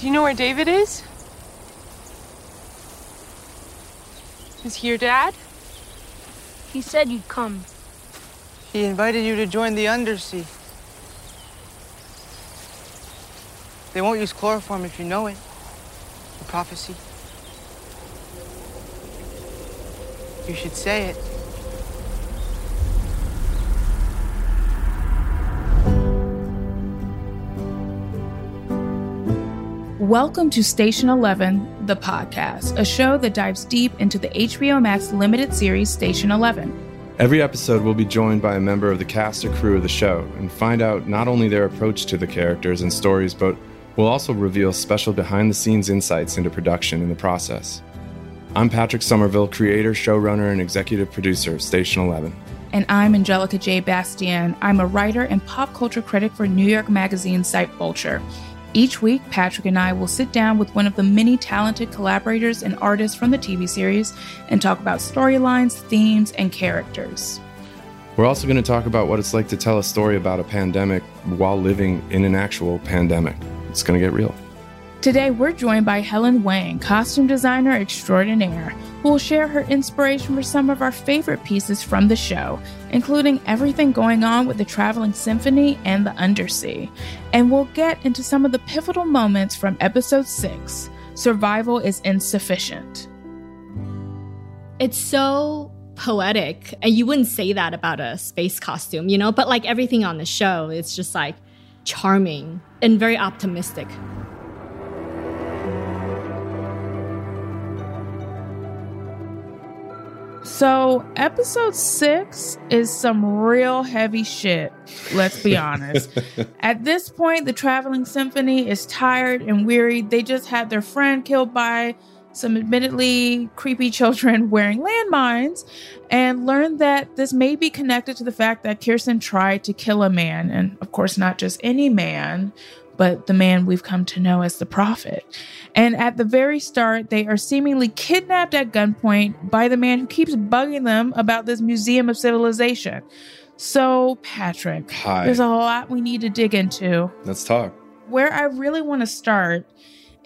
Do you know where David is? Is he your dad? He said you'd come. He invited you to join the Undersea. They won't use chloroform if you know it. The prophecy. You should say it. Welcome to Station 11, the podcast, a show that dives deep into the HBO Max limited series Station 11. Every episode we'll be joined by a member of the cast or crew of the show and find out not only their approach to the characters and stories, but we'll also reveal special behind the scenes insights into production in the process. I'm Patrick Somerville, creator, showrunner, and executive producer of Station 11. And I'm Angelica J. Bastién. I'm a writer and pop culture critic for New York Magazine site Vulture. Each week, Patrick and I will sit down with one of the many talented collaborators and artists from the TV series and talk about storylines, themes, and characters. We're also going to talk about what it's like to tell a story about a pandemic while living in an actual pandemic. It's going to get real. Today, we're joined by Helen Huang, costume designer extraordinaire, who will share her inspiration for some of our favorite pieces from the show, including everything going on with the Traveling Symphony and the Undersea. And we'll get into some of the pivotal moments from episode 6 Survival is Insufficient. It's so poetic, and you wouldn't say that about a space costume, you know? But like everything on the show, it's just like charming and very optimistic. So, episode six is some real heavy shit, let's be honest. At this point, the traveling symphony is tired and weary. They just had their friend killed by some admittedly creepy children wearing landmines and learned that this may be connected to the fact that Kirsten tried to kill a man, and of course, not just any man, but the man we've come to know as the prophet. And at the very start, they are seemingly kidnapped at gunpoint by the man who keeps bugging them about this museum of civilization. So, Patrick, Hi. there's a lot we need to dig into. Let's talk. Where I really want to start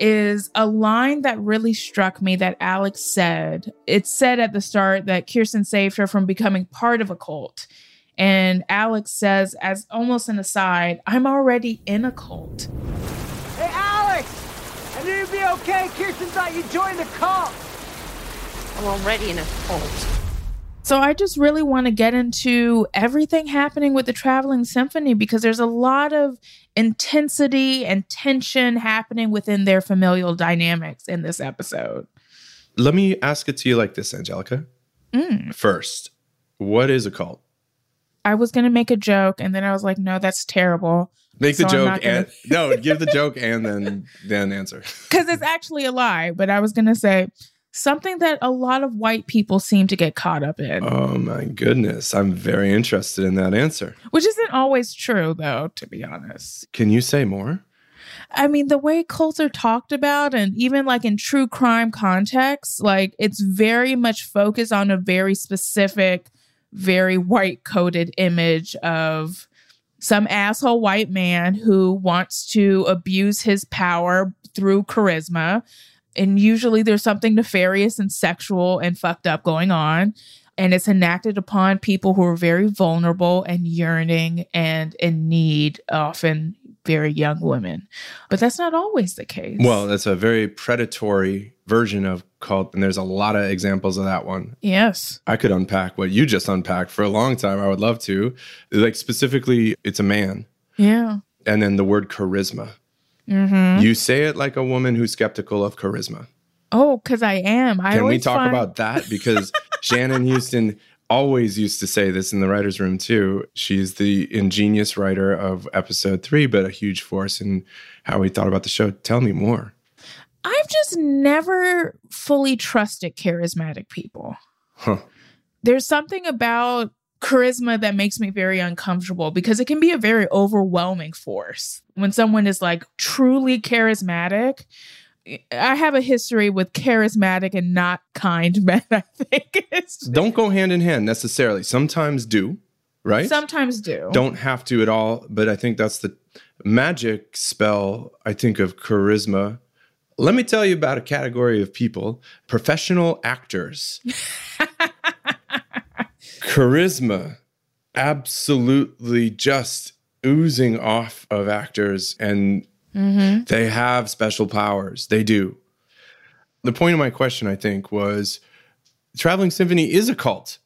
is a line that really struck me that Alex said. It said at the start that Kirsten saved her from becoming part of a cult. And Alex says, as almost an aside, I'm already in a cult. Hey, Alex! I knew you'd be okay. Kirsten thought you'd join the cult. I'm already in a cult. So I just really want to get into everything happening with the Traveling Symphony because there's a lot of intensity and tension happening within their familial dynamics in this episode. Let me ask it to you like this, Angelica. Mm. First, what is a cult? I was going to make a joke and then I was like, no, that's terrible. Make the So I'm joke gonna- and no, give the joke and then then answer. Because it's actually a lie, but I was going to say something that a lot of white people seem to get caught up in, Oh my goodness, I'm very interested in that answer. which isn't always true, though, to be honest. Can you say more? I mean, the way cults are talked about, and even like in true crime contexts, like it's very much focused on a very specific, very white coded image of some asshole white man who wants to abuse his power through charisma. And usually there's something nefarious and sexual and fucked up going on. And it's enacted upon people who are very vulnerable and yearning and in need, often very young women. But that's not always the case. Well, that's a very predatory version of cult, and there's a lot of examples of that one. Yes. I could unpack what you just unpacked for a long time. I would love to. Like, specifically, it's a man. Yeah. And then the word charisma. Mm-hmm. You say it like a woman who's skeptical of charisma. Oh, because I am. I Can we talk find- about that? Because Shannon Houston always used to say this in the writer's room too. She's the ingenious writer of episode three, but a huge force in how we thought about the show. Tell me more. I've just never fully trusted charismatic people. Huh. There's something about charisma that makes me very uncomfortable because it can be a very overwhelming force. When someone is like truly charismatic, I have a history with charismatic and not kind men, I think. It's, Don't go hand in hand necessarily. Sometimes do, right? sometimes do. Don't have to at all, but I think that's the magic spell, I think, of charisma. Let me tell you about a category of people professional actors. charisma absolutely just oozing off of actors, and Mhm. they have special powers. They do. The point of my question, I think, was Traveling Symphony is a cult,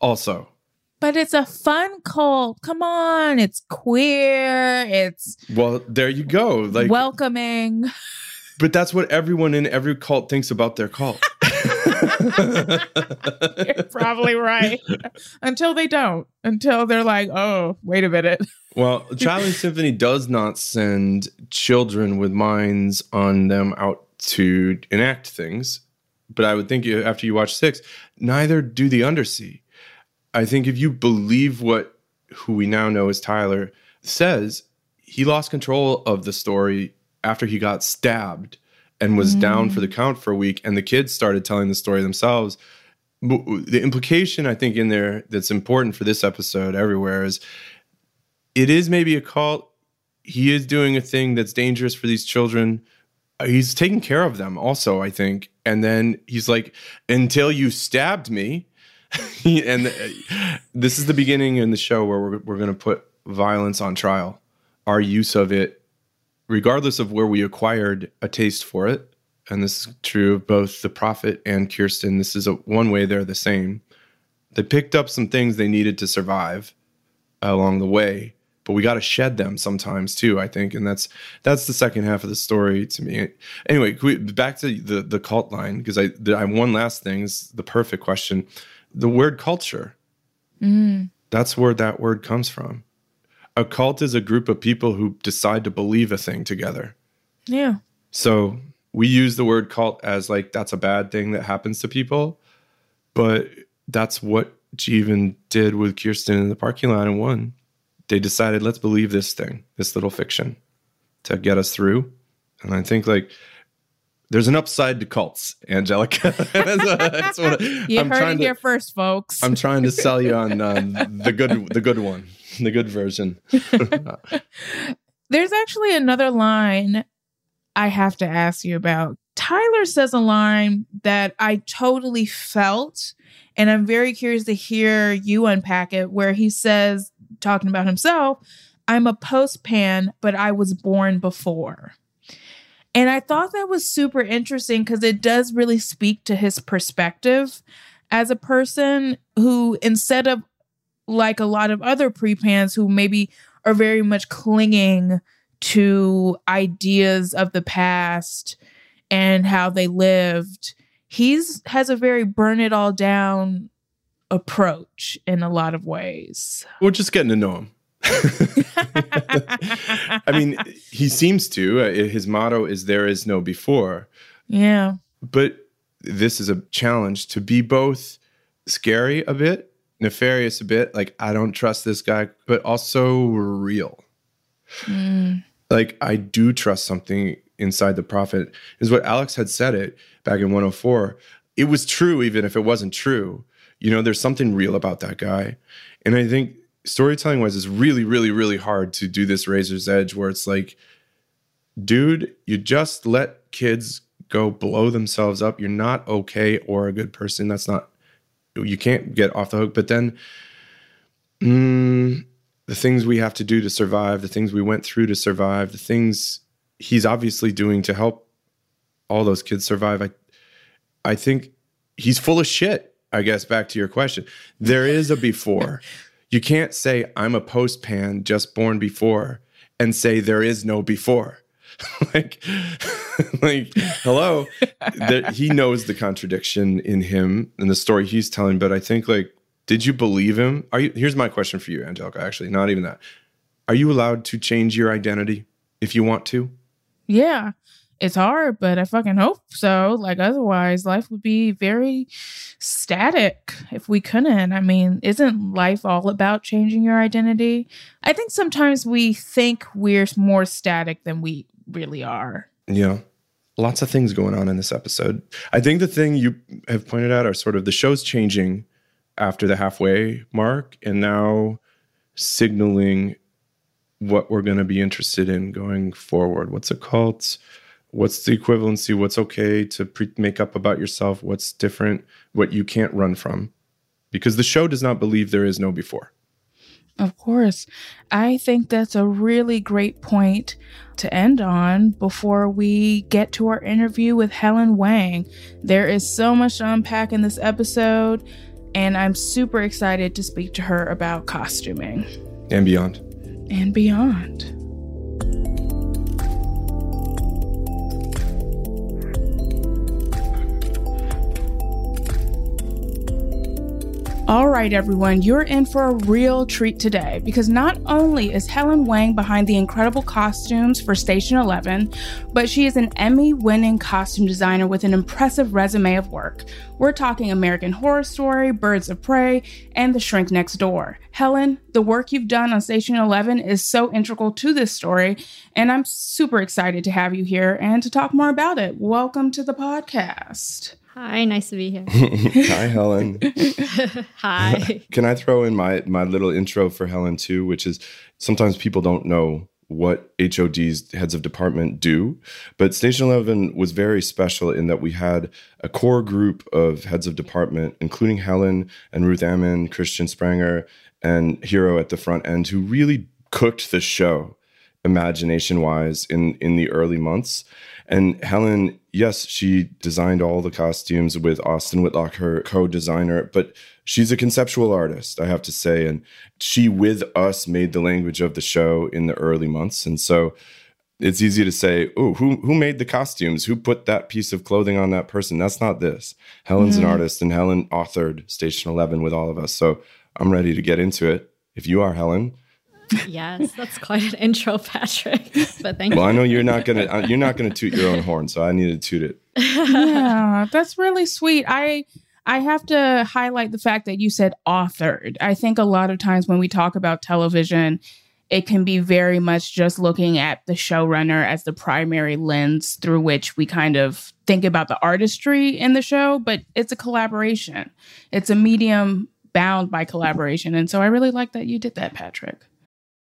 also. But it's a fun cult. Come on. It's queer. It's Well, there you go. Like, welcoming. but that's what everyone in every cult thinks about their cult. You're probably right. Until they don't. Until they're like, oh, wait a minute. well, Traveling Symphony does not send children with minds on them out to enact things. But I would think you- after you watch six, neither do the Undersea. I think if you believe what who we now know as Tyler says, he lost control of the story after he got stabbed and was down for the count for a week, and the kids started telling the story themselves. The implication I think in there that's important for this episode everywhere is it is maybe a cult. He is doing a thing that's dangerous for these children. Uh, He's taking care of them also, I think. And then he's like, until you stabbed me. and uh, this is the beginning in the show where we're, we're going to put violence on trial. Our use of it, regardless of where we acquired a taste for it, and this is true of both the prophet and Kirsten. This is a one way they're the same. They picked up some things they needed to survive along the way, but we got to shed them sometimes too. I think, and that's that's the second half of the story to me. Anyway, we, back to the the cult line because I I have one last thing. Is the perfect question. The word culture. Mm. That's where that word comes from. A cult is a group of people who decide to believe a thing together. Yeah. So we use the word cult as like that's a bad thing that happens to people, but that's what Jeevan did with Kirsten in the parking lot and won. They decided let's believe this thing, this little fiction, to get us through. And I think like there's an upside to cults, Angelica. That's what- You I'm heard it to- here first, folks. I'm trying to sell you on uh, the good, the good one, the good version. There's actually another line I have to ask you about. Tyler says a line that I totally felt, and I'm very curious to hear you unpack it, where he says, talking about himself, I'm a post pan, but I was born before. And I thought that was super interesting because it does really speak to his perspective as a person who, instead of like a lot of other pre-pans who maybe are very much clinging to ideas of the past and how they lived, he's has a very burn it all down approach in a lot of ways. We're just getting to know him. I mean, he seems to. Uh, His motto is "There is no before." Yeah. But this is a challenge to be both scary a bit, nefarious a bit. Like I don't trust this guy, but also real. Mm. like I do trust something inside the prophet is what Alex had said it back in 104. It was true even if it wasn't true. You know, there's something real about that guy. And I think storytelling wise is really, really, really hard to do this razor's edge where it's like, dude, you just let kids go blow themselves up. You're not okay or a good person. That's not, you can't get off the hook. But then, mm, the things we have to do to survive, the things we went through to survive, the things he's obviously doing to help all those kids survive. I I think he's full of shit. I guess back to your question. There is a before. You can't say I'm a post pan just born before and say there is no before. like like hello he knows the contradiction in him and the story he's telling but i think like did you believe him are you here's my question for you angelica actually not even that are you allowed to change your identity if you want to Yeah. It's hard, but I fucking hope so. Like, otherwise, life would be very static if we couldn't. I mean, isn't life all about changing your identity? I think sometimes we think we're more static than we really are. Yeah. Lots of things going on in this episode. I think the thing you have pointed out are sort of the show's changing after the halfway mark and now signaling what we're going to be interested in going forward. What's it called? What's the equivalency? What's okay to pre- make up about yourself? What's different? What you can't run from? Because the show does not believe there is no before. Of course. I think that's a really great point to end on before we get to our interview with Helen Huang. There is so much to unpack in this episode, and I'm super excited to speak to her about costuming And beyond. and beyond. All right, everyone, you're in for a real treat today because not only is Helen Huang behind the incredible costumes for Station 11, but she is an Emmy winning costume designer with an impressive resume of work. We're talking American Horror Story, Birds of Prey, and The Shrink Next Door. Helen, the work you've done on Station 11 is so integral to this story, and I'm super excited to have you here and to talk more about it. Welcome to the podcast. Hi, nice to be here. Hi, Helen. Hi. Can I throw in my my little intro for Helen too, which is sometimes people don't know what HOD's heads of department do, but Station 11 was very special in that we had a core group of heads of department, including Helen and Ruth Ammon, Christian Sprenger, and Hiro at the front end, who really cooked the show imagination wise in in the early months. And Helen, yes, she designed all the costumes with Austin Whitlock, her co-designer, but she's a conceptual artist, I have to say. And she with us made the language of the show in the early months. And so it's easy to say, oh, who who made the costumes? Who put that piece of clothing on that person? That's not this. Helen's an Mhm. artist and Helen authored Station 11 with all of us. So I'm ready to get into it. If you are Helen, yes, that's quite an intro, Patrick. But thank you. well, you. I know you're not gonna uh, you're not gonna toot your own horn, so I need to toot it. yeah, that's really sweet. I I have to highlight the fact that you said authored. I think a lot of times when we talk about television, it can be very much just looking at the showrunner as the primary lens through which we kind of think about the artistry in the show, but it's a collaboration. It's a medium bound by collaboration. And so I really like that you did that, Patrick.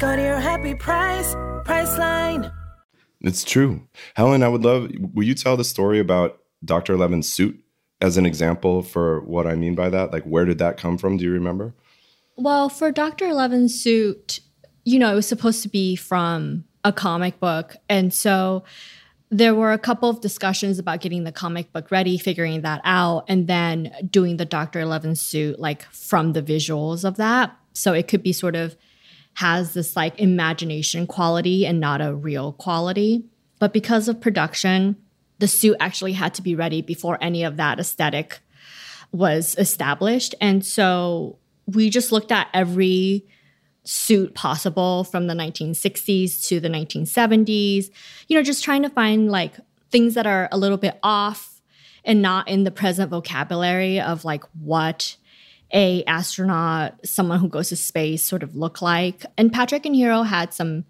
Go to your happy price, Priceline. It's true. Helen, I would love, will you tell the story about Dr. Eleven's suit as an example for what I mean by that? Like, where did that come from? Do you remember? Well, for Dr. Eleven's suit, you know, it was supposed to be from a comic book. And so there were a couple of discussions about getting the comic book ready, figuring that out, and then doing the Dr. Eleven suit like from the visuals of that. So it could be sort of has this like imagination quality and not a real quality. But because of production, the suit actually had to be ready before any of that aesthetic was established. And so we just looked at every suit possible from the 1960s to the 1970s, you know, just trying to find like things that are a little bit off and not in the present vocabulary of like what a astronaut, someone who goes to space sort of look like. And Patrick and Hiro had some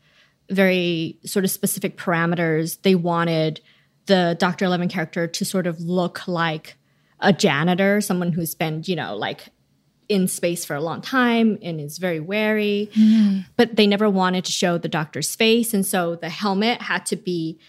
very sort of specific parameters. They wanted the Dr. Eleven character to sort of look like a janitor, someone who's been, you know, like in space for a long time and is very wary. Mm. But they never wanted to show the doctor's face. And so the helmet had to be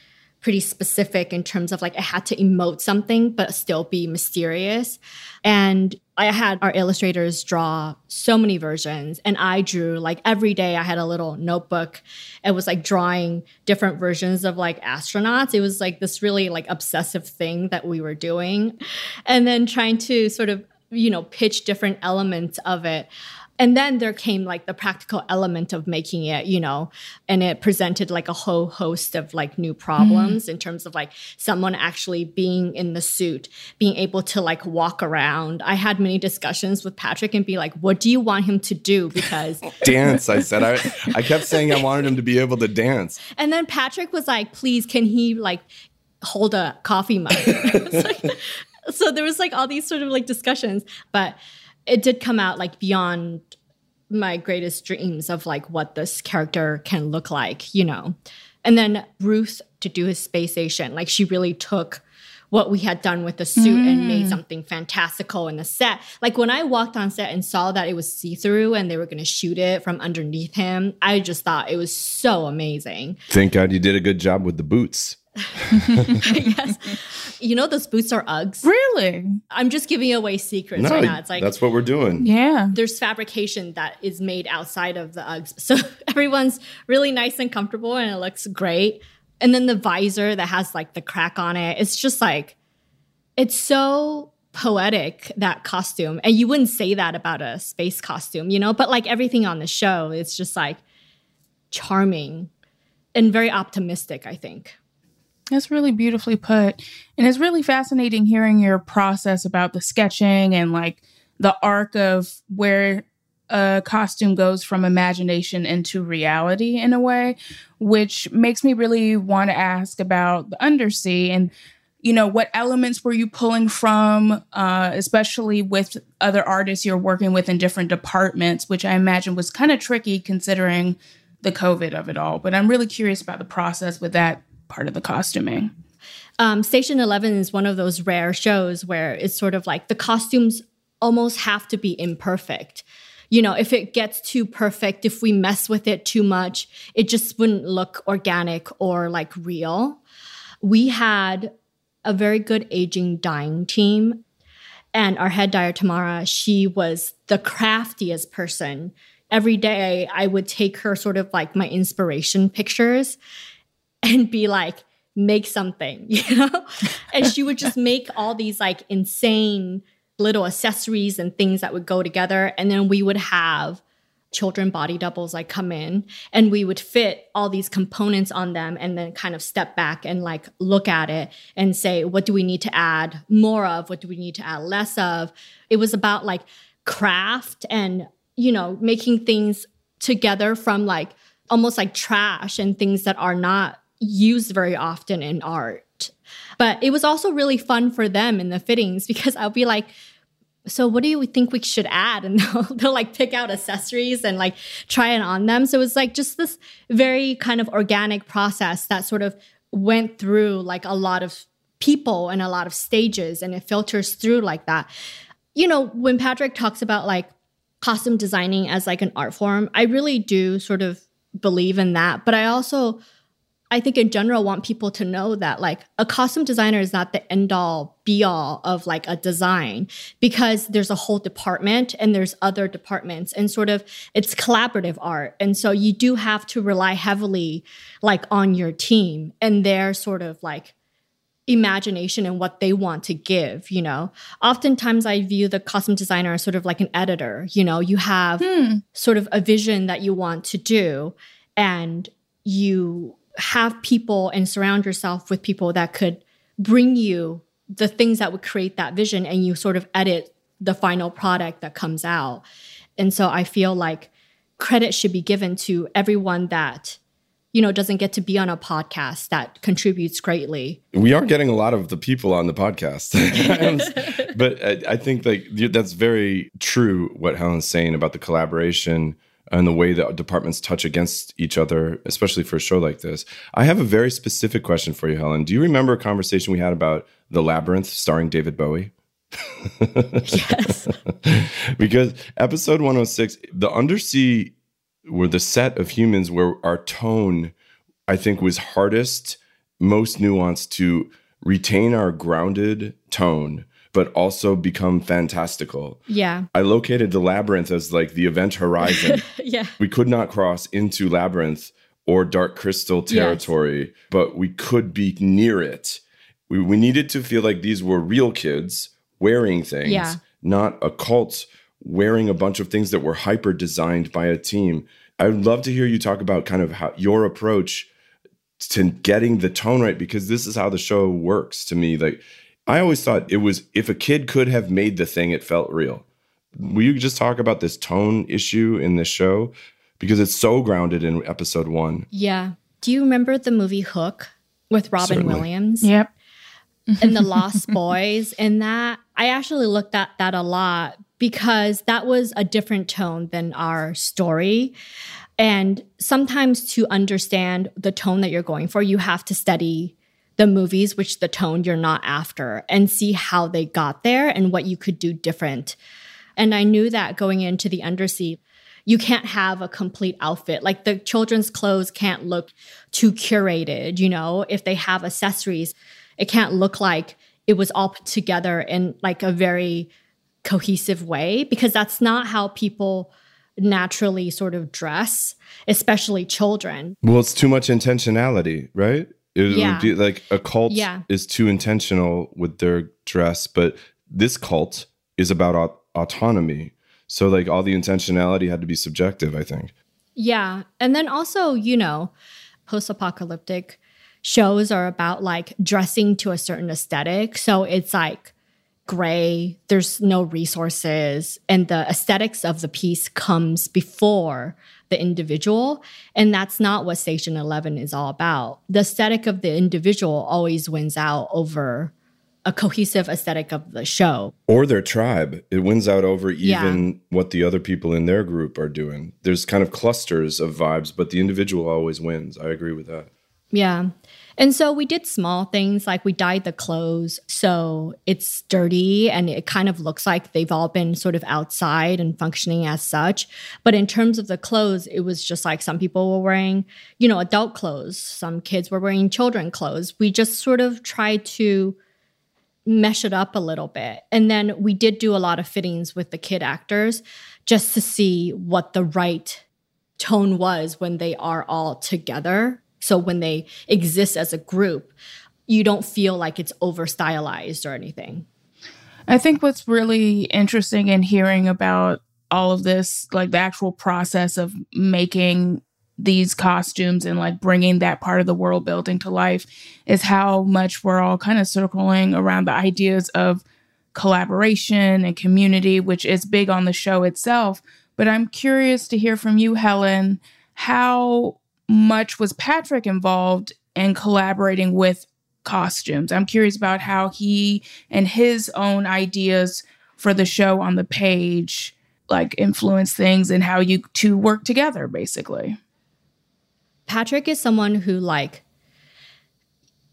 pretty specific in terms of like it had to emote something but still be mysterious. And I had our illustrators draw so many versions and I drew like every day I had a little notebook. It was like drawing different versions of like astronauts. It was like this really like obsessive thing that we were doing. And then trying to sort of you know, pitch different elements of it. And then there came like the practical element of making it, you know, and it presented like a whole host of like new problems mm. in terms of like someone actually being in the suit, being able to like walk around. I had many discussions with Patrick and be like, what do you want him to do? Because dance, I said. I, I kept saying I wanted him to be able to dance. And then Patrick was like, please, can he like hold a coffee mug? so there was like all these sort of like discussions, but it did come out like beyond my greatest dreams of like what this character can look like, you know. And then Ruth to do his space station, like she really took what we had done with the suit mm. and made something fantastical in the set. Like when I walked on set and saw that it was see through and they were going to shoot it from underneath him, I just thought it was so amazing. Thank God you did a good job with the boots. yes. You know those boots are Uggs. Really? I'm just giving away secrets no, right now. It's like that's what we're doing. Yeah. There's fabrication that is made outside of the Uggs. So everyone's really nice and comfortable and it looks great. And then the visor that has like the crack on it. It's just like it's so poetic that costume. And you wouldn't say that about a space costume, you know, but like everything on the show, it's just like charming and very optimistic, I think. That's really beautifully put. And it's really fascinating hearing your process about the sketching and like the arc of where a costume goes from imagination into reality in a way, which makes me really want to ask about the undersea and you know what elements were you pulling from uh, especially with other artists you're working with in different departments which i imagine was kind of tricky considering the covid of it all but i'm really curious about the process with that part of the costuming. Um, Station 11 is one of those rare shows where it's sort of like the costumes almost have to be imperfect. You know, if it gets too perfect, if we mess with it too much, it just wouldn't look organic or like real. We had a very good aging dyeing team. And our head dyer, Tamara, she was the craftiest person. Every day I would take her sort of like my inspiration pictures and be like, make something, you know? and she would just make all these like insane little accessories and things that would go together. And then we would have children body doubles like come in and we would fit all these components on them and then kind of step back and like look at it and say what do we need to add more of what do we need to add less of it was about like craft and you know making things together from like almost like trash and things that are not used very often in art. But it was also really fun for them in the fittings because I'll be like, so what do you think we should add? And they'll, they'll like pick out accessories and like try it on them. So it was like just this very kind of organic process that sort of went through like a lot of people and a lot of stages and it filters through like that. You know, when Patrick talks about like costume designing as like an art form, I really do sort of believe in that. But I also I think in general want people to know that like a costume designer is not the end all be all of like a design because there's a whole department and there's other departments and sort of it's collaborative art. And so you do have to rely heavily like on your team and their sort of like imagination and what they want to give, you know. Oftentimes I view the costume designer as sort of like an editor, you know, you have Hmm. sort of a vision that you want to do and you have people and surround yourself with people that could bring you the things that would create that vision and you sort of edit the final product that comes out. And so I feel like credit should be given to everyone that you know doesn't get to be on a podcast that contributes greatly. We are getting a lot of the people on the podcast, um, but I, I think like that's very true. What Helen's saying about the collaboration and the way that departments touch against each other, especially for a show like this. I have a very specific question for you, Helen. Do you remember a conversation we had about the Labyrinth starring David Bowie? yes. because episode 106, the undersea were the set of humans where our tone, I think, was hardest, most nuanced to retain our grounded tone, but also become fantastical. Yeah. I located the labyrinth as like the event horizon. yeah. we could not cross into labyrinth or dark crystal territory, but we could be near it. We, we needed to feel like these were real kids wearing things, Yeah. not a cult wearing a bunch of things that were hyper designed by a team. I'd love to hear you talk about kind of how your approach to getting the tone right because this is how the show works to me. Like I always thought it was if a kid could have made the thing, it felt real. Will you just talk about this tone issue in this show? Because it's so grounded in episode one. Yeah. Do you remember the movie Hook with Robin Certainly. Williams? Yep. and the Lost Boys and that I actually looked at that a lot because that was a different tone than our story. And sometimes to understand the tone that you're going for, you have to study the movies, which the tone you're not after, and see how they got there and what you could do different. And I knew that going into the undersea, you can't have a complete outfit. Like the children's clothes can't look too curated, you know, if they have accessories, it can't look like it was all put together in like a very cohesive way because that's not how people naturally sort of dress, especially children. Well, it's too much intentionality, right? It Yeah. would be like a cult Yeah. is too intentional with their dress, but this cult is about aut- autonomy. So, like, all the intentionality had to be subjective, I think. Yeah. And then also, you know, post apocalyptic shows are about like dressing to a certain aesthetic. So it's like gray, there's no resources, and the aesthetics of the piece comes before the individual. And that's not what Station 11 is all about. The aesthetic of the individual always wins out over a cohesive aesthetic of the show. Or their tribe. It wins out over Yeah. even what the other people in their group are doing. There's kind of clusters of vibes, but the individual always wins. I agree with that. Yeah. And so we did small things like we dyed the clothes so it's dirty and it kind of looks like they've all been sort of outside and functioning as such. But in terms of the clothes, it was just like some people were wearing, you know, adult clothes, some kids were wearing children clothes. We just sort of tried to mesh it up a little bit. And then we did do a lot of fittings with the kid actors just to see what the right tone was when they are all together. So when they exist as a group, you don't feel like it's over stylized or anything. I think what's really interesting in hearing about all of this, like the actual process of making these costumes and like bringing that part of the world building to life, is how much we're all kind of circling around the ideas of collaboration and community, which is big on the show itself. But I'm curious to hear from you, Helen, how much was Patrick involved in collaborating with costumes? I'm curious about how he and his own ideas for the show on the page like influence things and how you two work together basically. Patrick is someone who like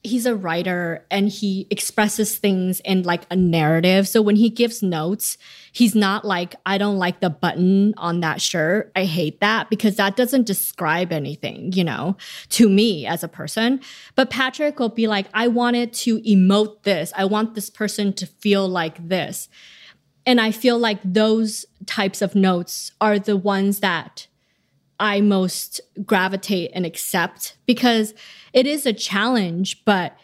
he's a writer and he expresses things in like a narrative. So when he gives notes, he's not like I don't like the button on that shirt. I hate that because that doesn't describe anything, you know, to me as a person. But Patrick will be like I wanted to emote this. I want this person to feel like this. And I feel like those types of notes are the ones that I most gravitate and accept because it is a challenge, but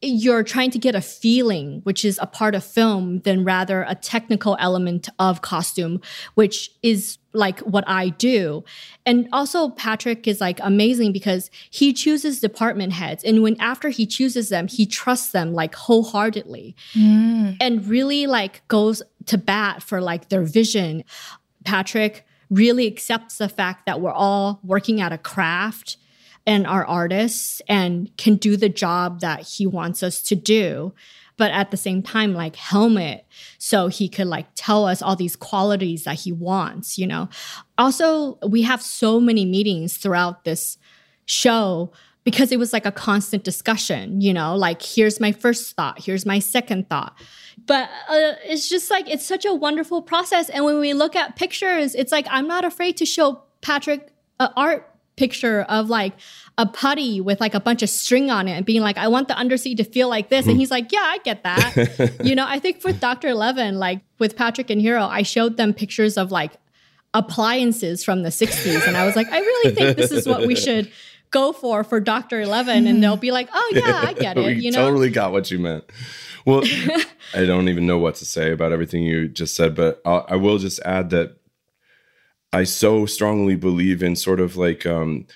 you're trying to get a feeling, which is a part of film, than rather a technical element of costume, which is like what I do. And also Patrick is like amazing because he chooses department heads. And when after he chooses them, he trusts them like wholeheartedly Mm. and really like goes to bat for like their vision. Patrick really accepts the fact that we're all working at a craft and are artists and can do the job that he wants us to do. But at the same time like helmet so he could like tell us all these qualities that he wants you know? Also we have so many meetings throughout this show because it was like a constant discussion you know like here's my first thought here's my second thought. But uh, it's just like it's such a wonderful process. And when we look at pictures it's like i'm not afraid to show patrick an art picture of like a putty with like a bunch of string on it and being like i want the undersea to feel like this. And he's like yeah i get that. You know i think with dr eleven like with patrick and hiro i showed them pictures of like appliances from the 60s and i was like i really think this is what we should go for for dr 11 and they'll be like oh yeah i get it you know totally got what you meant. Well, I don't even know what to say about everything you just said, but I'll, I will just add that I so strongly believe in sort of like um,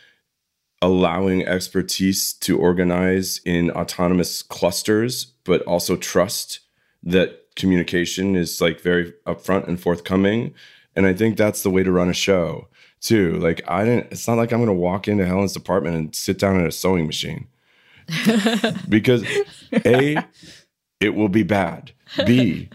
allowing expertise to organize in autonomous clusters, but also trust that communication is like very upfront and forthcoming. And I think that's the way to run a show too. Like I didn't. It's not like I'm going to walk into Helen's department and sit down at a sewing machine because a it will be bad. B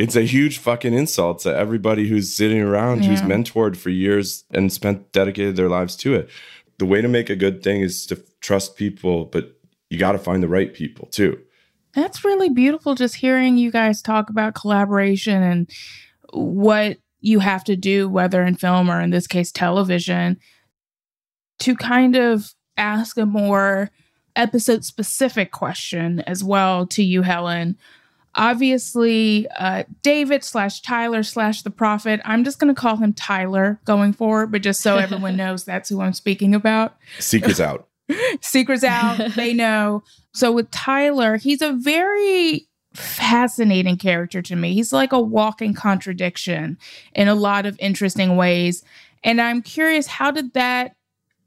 it's a huge fucking insult to everybody who's sitting around who's mentored for years and spent dedicated their lives to it. The way to make a good thing is to trust people, but you got to find the right people too. That's really beautiful just hearing you guys talk about collaboration and what you have to do, whether in film or in this case, television, to kind of ask a more episode specific question as well to you, Helen. Obviously, uh, David slash Tyler slash the prophet, I'm just going to call him Tyler going forward, but just so everyone knows that's who I'm speaking about. Secrets out. Secrets out. they know. So with Tyler, he's a very fascinating character to me. He's like a walking contradiction in a lot of interesting ways. And I'm curious, how did that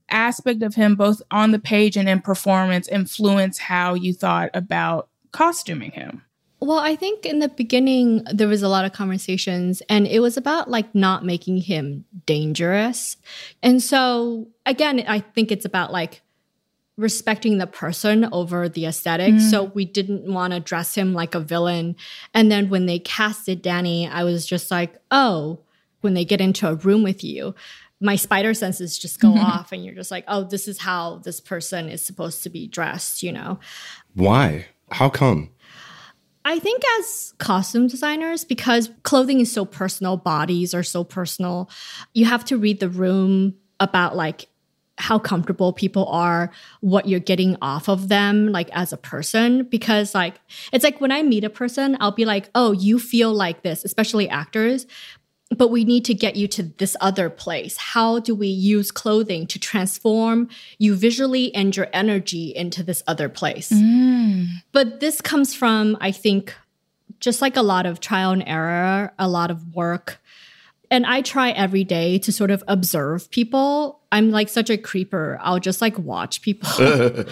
aspect of him, both on the page and in performance, influence how you thought about costuming him? Well, I think in the beginning there was a lot of conversations and it was about like not making him dangerous. And so again, I think it's about like respecting the person over the aesthetic. Mm. So we didn't want to dress him like a villain. And then when they casted Danny, I was just like, "Oh, when they get into a room with you, my spider senses just go off and you're just like, "Oh, this is how this person is supposed to be dressed," you know. Why? How come? I think as costume designers, because clothing is so personal, bodies are so personal, you have to read the room about like how comfortable people are, what you're getting off of them, like as a person. Because like it's like when I meet a person, I'll be like, oh, you feel like this, especially actors. But we need to get you to this other place. How do we use clothing to transform you visually and your energy into this other place? Mm. But this comes from, I think, just like a lot of trial and error, a lot of work. And I try every day to sort of observe people. I'm like such a creeper. I'll just like watch people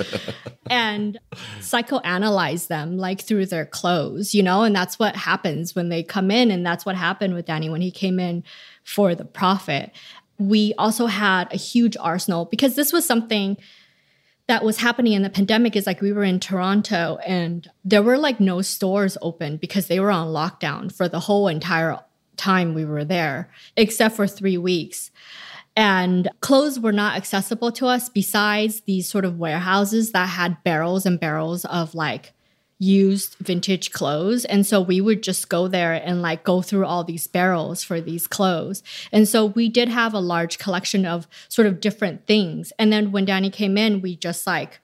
and psychoanalyze them like through their clothes, you know? And that's what happens when they come in. And that's what happened with Danny when he came in for the prophet. We also had a huge arsenal because this was something that was happening in the pandemic is like we were in Toronto and there were like no stores open because they were on lockdown for the whole entire time we were there, except for three weeks. And clothes were not accessible to us besides these sort of warehouses that had barrels and barrels of like used vintage clothes. And so we would just go there and like go through all these barrels for these clothes. And so we did have a large collection of sort of different things. And then when Danny came in, we just like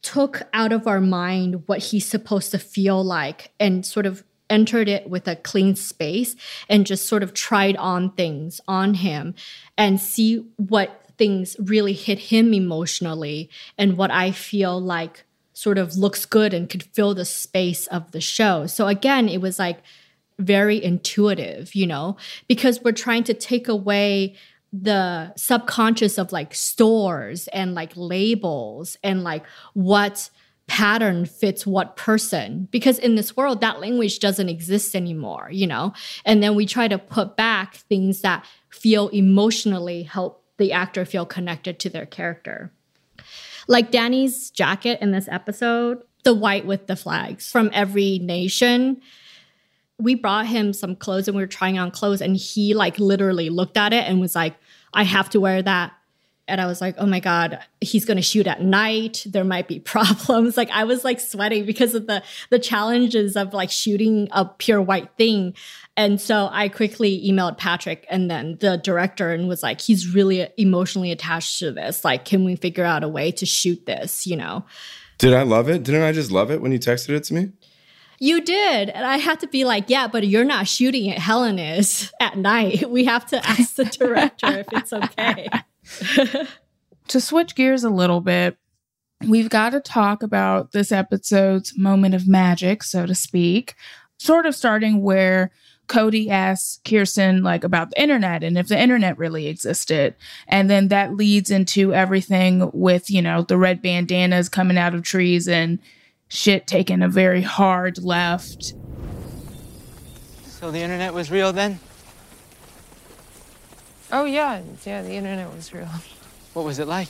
took out of our mind what he's supposed to feel like and sort of entered it with a clean space and just sort of tried on things on him and see what things really hit him emotionally and what I feel like sort of looks good and could fill the space of the show. So again, it was like very intuitive, you know, because we're trying to take away the subconscious of like stores and like labels and like what pattern fits what person because in this world that language doesn't exist anymore you know? And then we try to put back things that feel emotionally help the actor feel connected to their character. Like danny's jacket in this episode the white with the flags from every nation. We brought him some clothes and we were trying on clothes and he like literally looked at it and was like i have to wear that and i was like oh my god he's going to shoot at night there might be problems like i was like sweating because of the the challenges of like shooting a pure white thing and so i quickly emailed patrick and then the director and was like he's really emotionally attached to this like can we figure out a way to shoot this you know did i love it didn't i just love it when you texted it to me you did. And I had to be like, yeah, but you're not shooting it. Helen is at night. We have to ask the director if it's okay. to switch gears a little bit, we've got to talk about this episode's moment of magic, so to speak, sort of starting where Cody asks Kirsten like about the internet and if the internet really existed. And then that leads into everything with, you know, the red bandanas coming out of trees and shit taking a very hard left. So the internet was real then? Oh yeah, yeah, the internet was real. What was it like?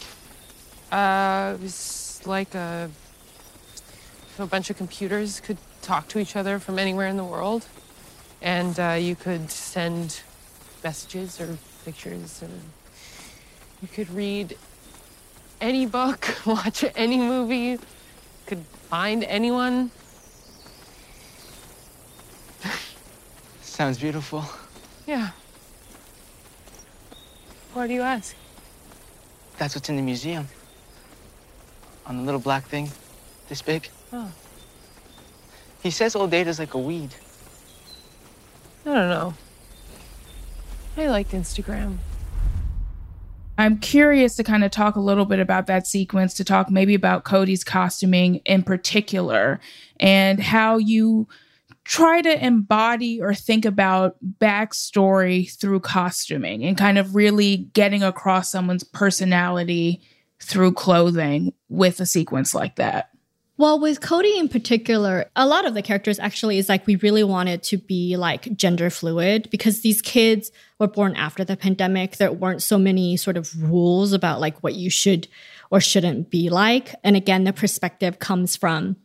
Uh, it was like a, a bunch of computers could talk to each other from anywhere in the world, and uh, you could send messages or pictures, or you could read any book, watch any movie, could find anyone. Sounds beautiful. Yeah. Why do you ask? That's what's in the museum. On the little black thing, this big. Oh. He says old data's like a weed. I don't know. I liked Instagram. I'm curious to kind of talk a little bit about that sequence, to talk maybe about Cody's costuming in particular and how you try to embody or think about backstory through costuming and kind of really getting across someone's personality through clothing with a sequence like that. Well, with Cody in particular, a lot of the characters actually is like we really wanted to be like gender fluid because these kids were born after the pandemic. There weren't so many sort of rules about like what you should or shouldn't be like. And again, the perspective comes from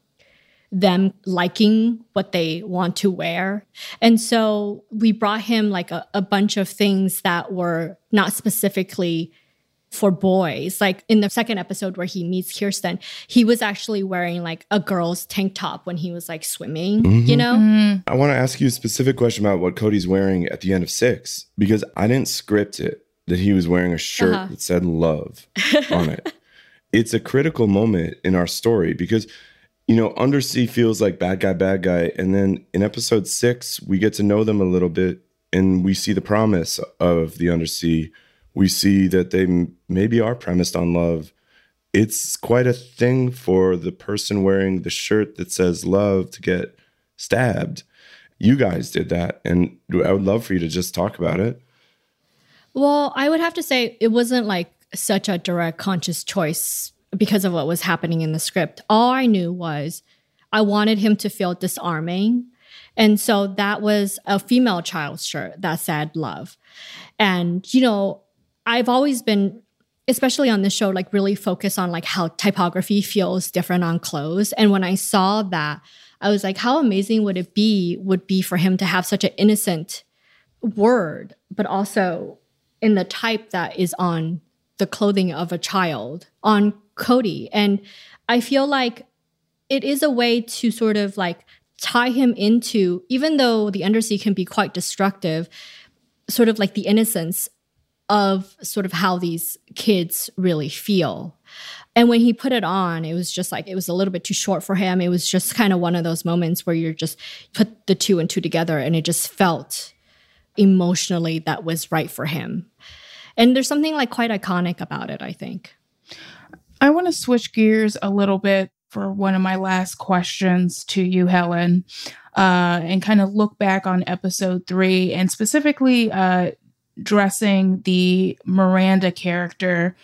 them liking what they want to wear. And so we brought him like a, a bunch of things that were not specifically for boys. Like in the second episode where he meets Kirsten, he was actually wearing like a girl's tank top when he was like swimming, mm-hmm. you know? Mm-hmm. I want to ask you a specific question about what Cody's wearing at the end of six, because I didn't script it that he was wearing a shirt uh-huh. that said love on it. It's a critical moment in our story because you know, Undersea feels like bad guy, bad guy. And then in episode six, we get to know them a little bit and we see the promise of the Undersea. We see that they maybe are premised on love. It's quite a thing for the person wearing the shirt that says love to get stabbed. You guys did that. And I would love for you to just talk about it. Well, I would have to say it wasn't like such a direct conscious choice because of what was happening in the script. All I knew was I wanted him to feel disarming. And so that was a female child's shirt that said love. And, you know, I've always been, especially on this show, like really focused on like how typography feels different on clothes. And when I saw that, I was like, how amazing would it be, would be for him to have such an innocent word, but also in the type that is on the clothing of a child on Cody. And I feel like it is a way to sort of like tie him into, even though the undersea can be quite destructive, sort of like the innocence of sort of how these kids really feel. And when he put it on, it was just like it was a little bit too short for him. It was just kind of one of those moments where you're just put the two and two together and it just felt emotionally that was right for him. And there's something like quite iconic about it, I think. I want to switch gears a little bit for one of my last questions to you, Helen, uh, and kind of look back on episode three and specifically uh, dressing the Miranda character.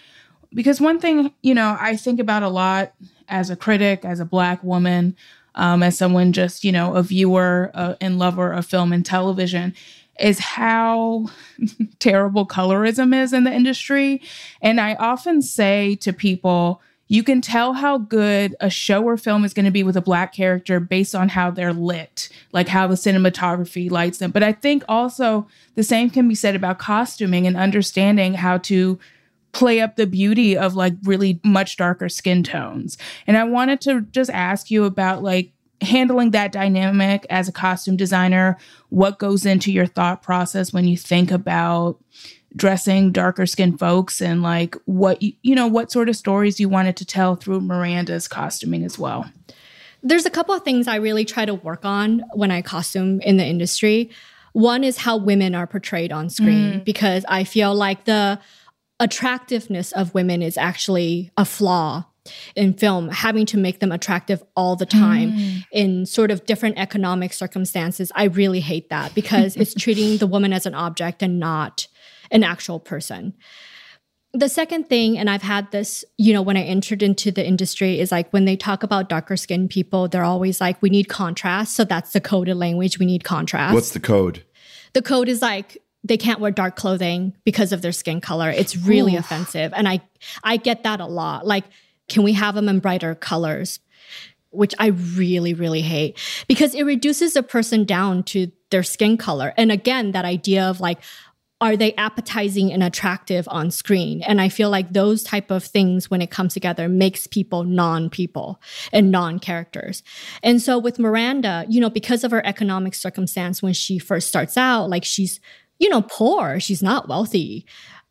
Because one thing, you know, I think about a lot as a critic, as a Black woman, um, as someone just, you know, a viewer uh, and lover of film and television, is how terrible colorism is in the industry. And I often say to people, you can tell how good a show or film is going to be with a black character based on how they're lit, like how the cinematography lights them. But I think also the same can be said about costuming and understanding how to play up the beauty of like really much darker skin tones. And I wanted to just ask you about like handling that dynamic as a costume designer, what goes into your thought process when you think about dressing darker skinned folks and like what you, you know what sort of stories you wanted to tell through Miranda's costuming as well. There's a couple of things I really try to work on when I costume in the industry. One is how women are portrayed on screen mm. because I feel like the attractiveness of women is actually a flaw in film, having to make them attractive all the time mm. in sort of different economic circumstances. I really hate that because it's treating the woman as an object and not an actual person. The second thing, and I've had this, you know, when I entered into the industry, is like when they talk about darker skinned people, they're always like, we need contrast. So that's the coded language. We need contrast. What's the code? The code is like, they can't wear dark clothing because of their skin color. It's really Ooh. offensive. And I I get that a lot. Like, can we have them in brighter colors? Which I really, really hate because it reduces a person down to their skin color. And again, that idea of like, are they appetizing and attractive on screen and i feel like those type of things when it comes together makes people non-people and non-characters and so with miranda you know because of her economic circumstance when she first starts out like she's you know poor she's not wealthy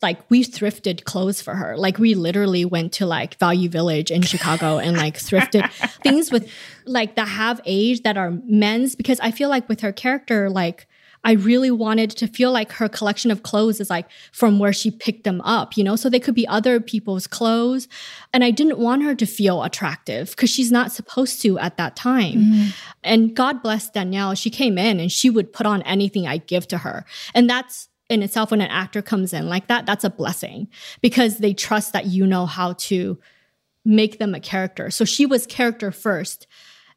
like we thrifted clothes for her like we literally went to like value village in chicago and like thrifted things with like that have age that are men's because i feel like with her character like I really wanted to feel like her collection of clothes is like from where she picked them up, you know? So they could be other people's clothes. And I didn't want her to feel attractive because she's not supposed to at that time. Mm-hmm. And God bless Danielle. She came in and she would put on anything I give to her. And that's in itself, when an actor comes in like that, that's a blessing because they trust that you know how to make them a character. So she was character first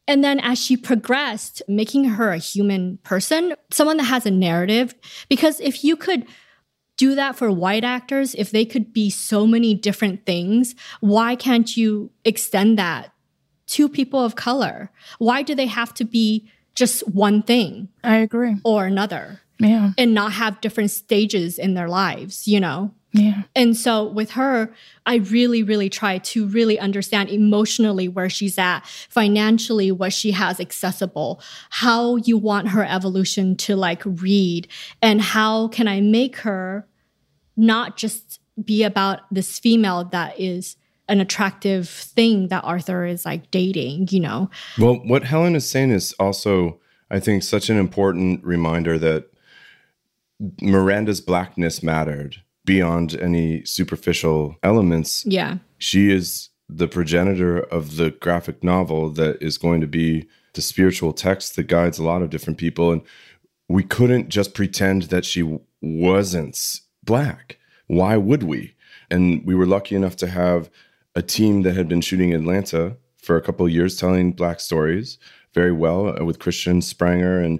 and then as she progressed, making her a human person, someone that has a narrative. Because if you could do that for white actors, if they could be so many different things, why can't you extend that to people of color? Why do they have to be just one thing? I agree. Or another. Yeah. And not have different stages in their lives, you know? Yeah. And so with her, I really, really try to really understand emotionally where she's at, financially, what she has accessible, how you want her evolution to like read, and how can I make her not just be about this female that is an attractive thing that Arthur is like dating, you know? Well, what Helen is saying is also, I think, such an important reminder that Miranda's blackness mattered beyond any superficial elements. Yeah. She is the progenitor of the graphic novel that is going to be the spiritual text that guides a lot of different people. And we couldn't just pretend that she wasn't black. Why would we? And we were lucky enough to have a team that had been shooting Atlanta for a couple of years telling black stories very well uh, with Christian Sprenger and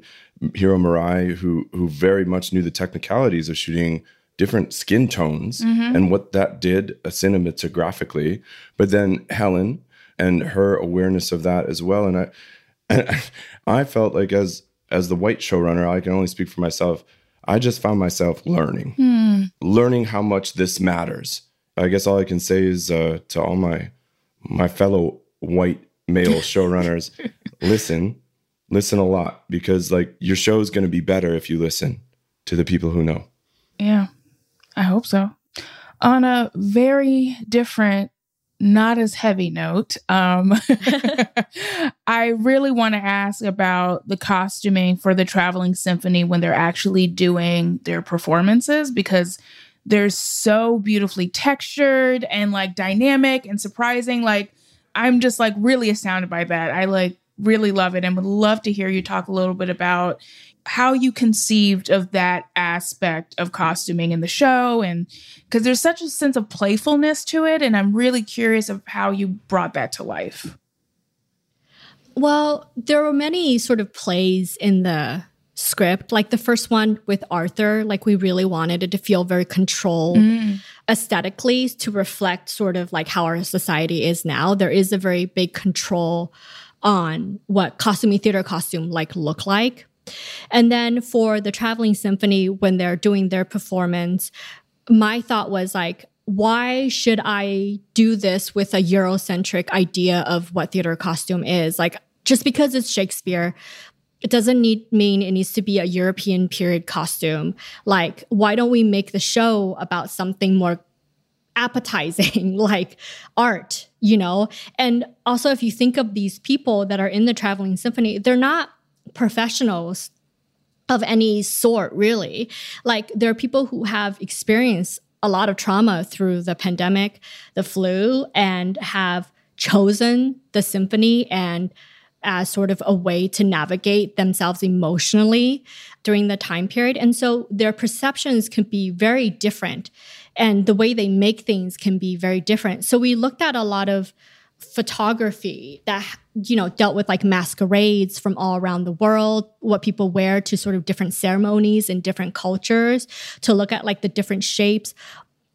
Hiro Murai, who who very much knew the technicalities of shooting different skin tones mm-hmm. and what that did cinematographically. But then Helen and her awareness of that as well. And I, and I felt like as as the white showrunner, I can only speak for myself. I just found myself learning, hmm. learning how much this matters. I guess all I can say is uh, to all my my fellow white male showrunners, listen, listen a lot because like your show is going to be better if you listen to the people who know. Yeah. I hope so. On a very different, not as heavy note, um, I really want to ask about the costuming for the traveling symphony when they're actually doing their performances because they're so beautifully textured and like dynamic and surprising. Like, I'm just like really astounded by that. I like really love it and would love to hear you talk a little bit about how you conceived of that aspect of costuming in the show and because there's such a sense of playfulness to it and i'm really curious of how you brought that to life well there were many sort of plays in the script like the first one with arthur like we really wanted it to feel very controlled mm. aesthetically to reflect sort of like how our society is now there is a very big control on what costuming theater costume like look like and then for the traveling symphony, when they're doing their performance, my thought was like, why should I do this with a Eurocentric idea of what theater costume is? Like, just because it's Shakespeare, it doesn't need mean it needs to be a European period costume. Like, why don't we make the show about something more appetizing, like art, you know? And also, if you think of these people that are in the traveling symphony, they're not professionals of any sort, really. Like, there are people who have experienced a lot of trauma through the pandemic, the flu, and have chosen the symphony and as sort of a way to navigate themselves emotionally during the time period. And so their perceptions can be very different, and the way they make things can be very different. So we looked at a lot of photography that you know dealt with like masquerades from all around the world what people wear to sort of different ceremonies and different cultures to look at like the different shapes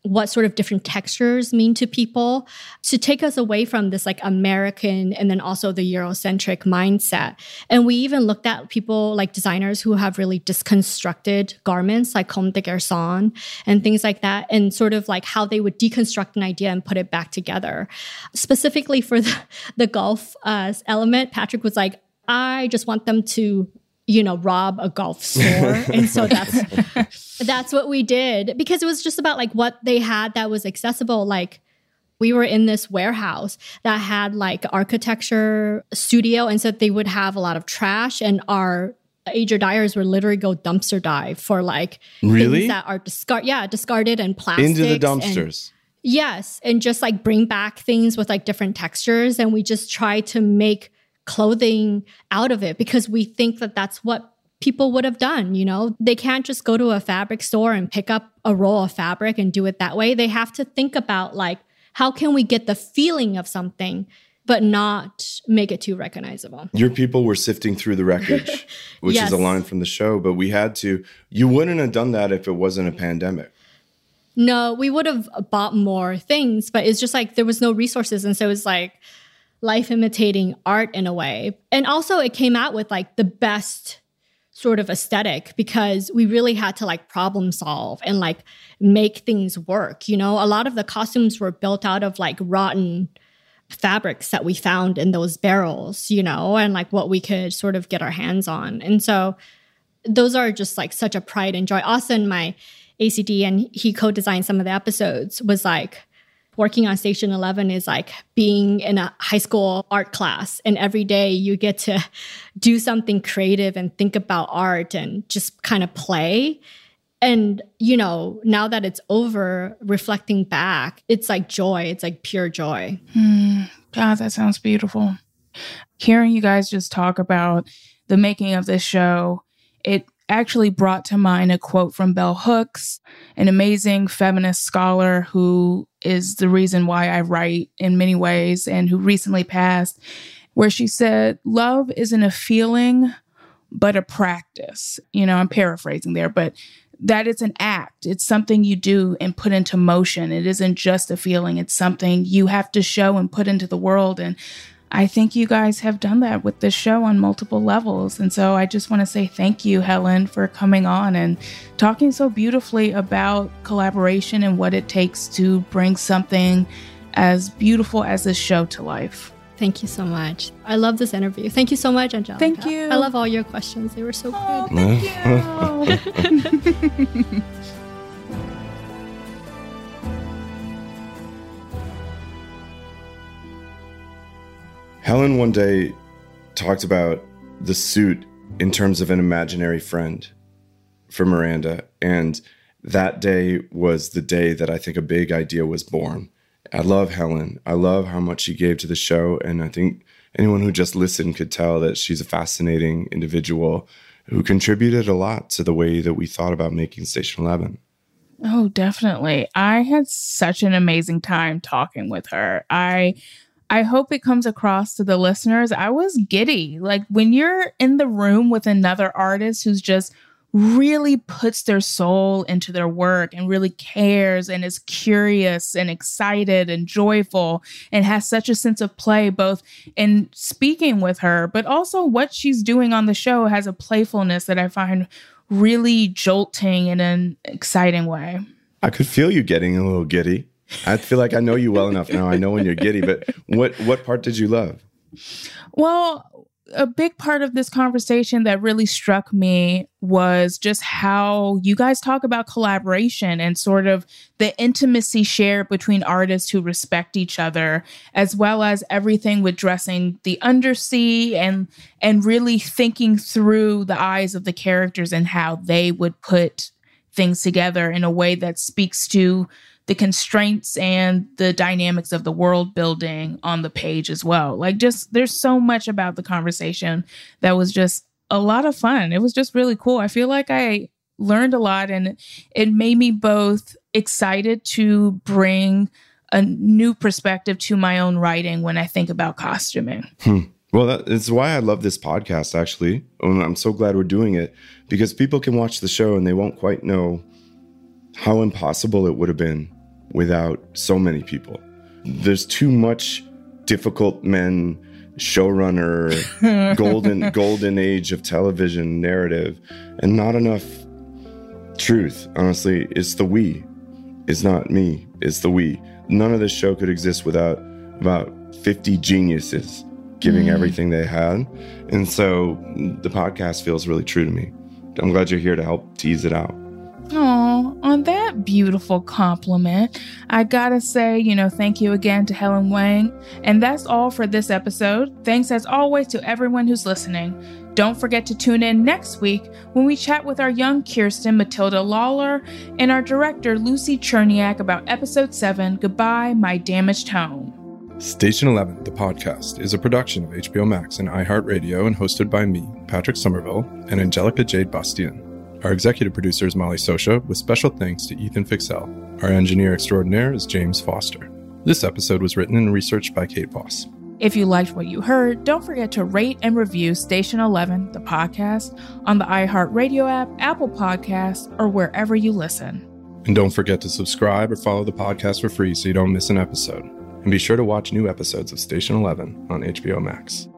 what sort of different textures mean to people to take us away from this like American and then also the Eurocentric mindset. And we even looked at people like designers who have really disconstructed garments like Comme des Garçons and things like that, and sort of like how they would deconstruct an idea and put it back together. Specifically for the, the golf uh, element, Patrick was like, I just want them to you know rob a golf store. And so that's that's what we did because it was just about like what they had that was accessible. Like we were in this warehouse that had like architecture studio. And so they would have a lot of trash and our Ager dyers would literally go dumpster dive for like really? things that are discard yeah discarded and plastic into the dumpsters. And, yes. And just like bring back things with like different textures. And we just try to make clothing out of it because we think that that's what people would have done. You know, they can't just go to a fabric store and pick up a roll of fabric and do it that way. They have to think about, like, how can we get the feeling of something? But not make it too recognizable. Your people were sifting through the wreckage, which yes. is a line from the show, but we had to. You wouldn't have done that if it wasn't a pandemic. No, we would have bought more things, but it's just like there was no resources. And so it's like, life imitating art in a way. And also, it came out with like the best sort of aesthetic because we really had to like problem solve and like make things work. You know, a lot of the costumes were built out of like rotten fabrics that we found in those barrels, you know, and like what we could sort of get our hands on. And so those are just like such a pride and joy. Austin, my ACD, and he co designed some of the episodes, was like, working on Station 11 is like being in a high school art class. And every day you get to do something creative and think about art and just kind of play. And, you know, now that it's over, reflecting back, it's like joy. It's like pure joy. Mm, God, that sounds beautiful. Hearing you guys just talk about the making of this show, it actually brought to mind a quote from Bell Hooks, an amazing feminist scholar who is the reason why I write in many ways and who recently passed, where she said, Love isn't a feeling, but a practice. You know, I'm paraphrasing there, but that it's an act. It's something you do and put into motion. It isn't just a feeling, it's something you have to show and put into the world. And I think you guys have done that with this show on multiple levels. And so I just want to say thank you, Helen, for coming on and talking so beautifully about collaboration and what it takes to bring something as beautiful as this show to life. Thank you so much. I love this interview. Thank you so much, Angelica. Thank you. I love all your questions. They were so oh, good. Thank you. Helen one day talked about the suit in terms of an imaginary friend for Miranda. And that day was the day that I think a big idea was born. I love Helen. I love how much she gave to the show. And I think anyone who just listened could tell that she's a fascinating individual who contributed a lot to the way that we thought about making Station 11. Oh, definitely. I had such an amazing time talking with her. I I hope it comes across to the listeners. I was giddy. Like when you're in the room with another artist who's just really puts their soul into their work and really cares and is curious and excited and joyful and has such a sense of play both in speaking with her but also what she's doing on the show has a playfulness that I find really jolting in an exciting way. I could feel you getting a little giddy. I feel like I know you well enough now. I know when you're giddy, but what what part did you love? Well, a big part of this conversation that really struck me was just how you guys talk about collaboration and sort of the intimacy shared between artists who respect each other as well as everything with dressing the undersea and and really thinking through the eyes of the characters and how they would put things together in a way that speaks to the constraints and the dynamics of the world building on the page as well. Like, just there's so much about the conversation that was just a lot of fun. It was just really cool. I feel like I learned a lot and it made me both excited to bring a new perspective to my own writing when I think about costuming. Hmm. Well, that is why I love this podcast, actually. And I'm so glad we're doing it because people can watch the show and they won't quite know how impossible it would have been without so many people. There's too much difficult men showrunner golden golden age of television narrative and not enough truth. Honestly it's the we. It's not me it's the we. None of this show could exist without about 50 geniuses giving mm. everything they had. And so the podcast feels really true to me. I'm glad you're here to help tease it out on that beautiful compliment, I gotta say, you know, thank you again to Helen Huang. And that's all for this episode. Thanks as always to everyone who's listening. Don't forget to tune in next week when we chat with our young Kirsten Matilda Lawler and our director Lucy Tcherniak about episode 7 Goodbye, My Damaged Home. Station 11, the podcast, is a production of HBO Max and iHeartRadio and hosted by me, Patrick Somerville, and Angelica Jade Bastién. Our executive producer is Molly Sosha, with special thanks to Ethan Fixell. Our engineer extraordinaire is James Foster. This episode was written and researched by Kate Voss. If you liked what you heard, don't forget to rate and review Station 11, the podcast, on the iHeartRadio app, Apple Podcasts, or wherever you listen. And don't forget to subscribe or follow the podcast for free so you don't miss an episode. And be sure to watch new episodes of Station 11 on HBO Max.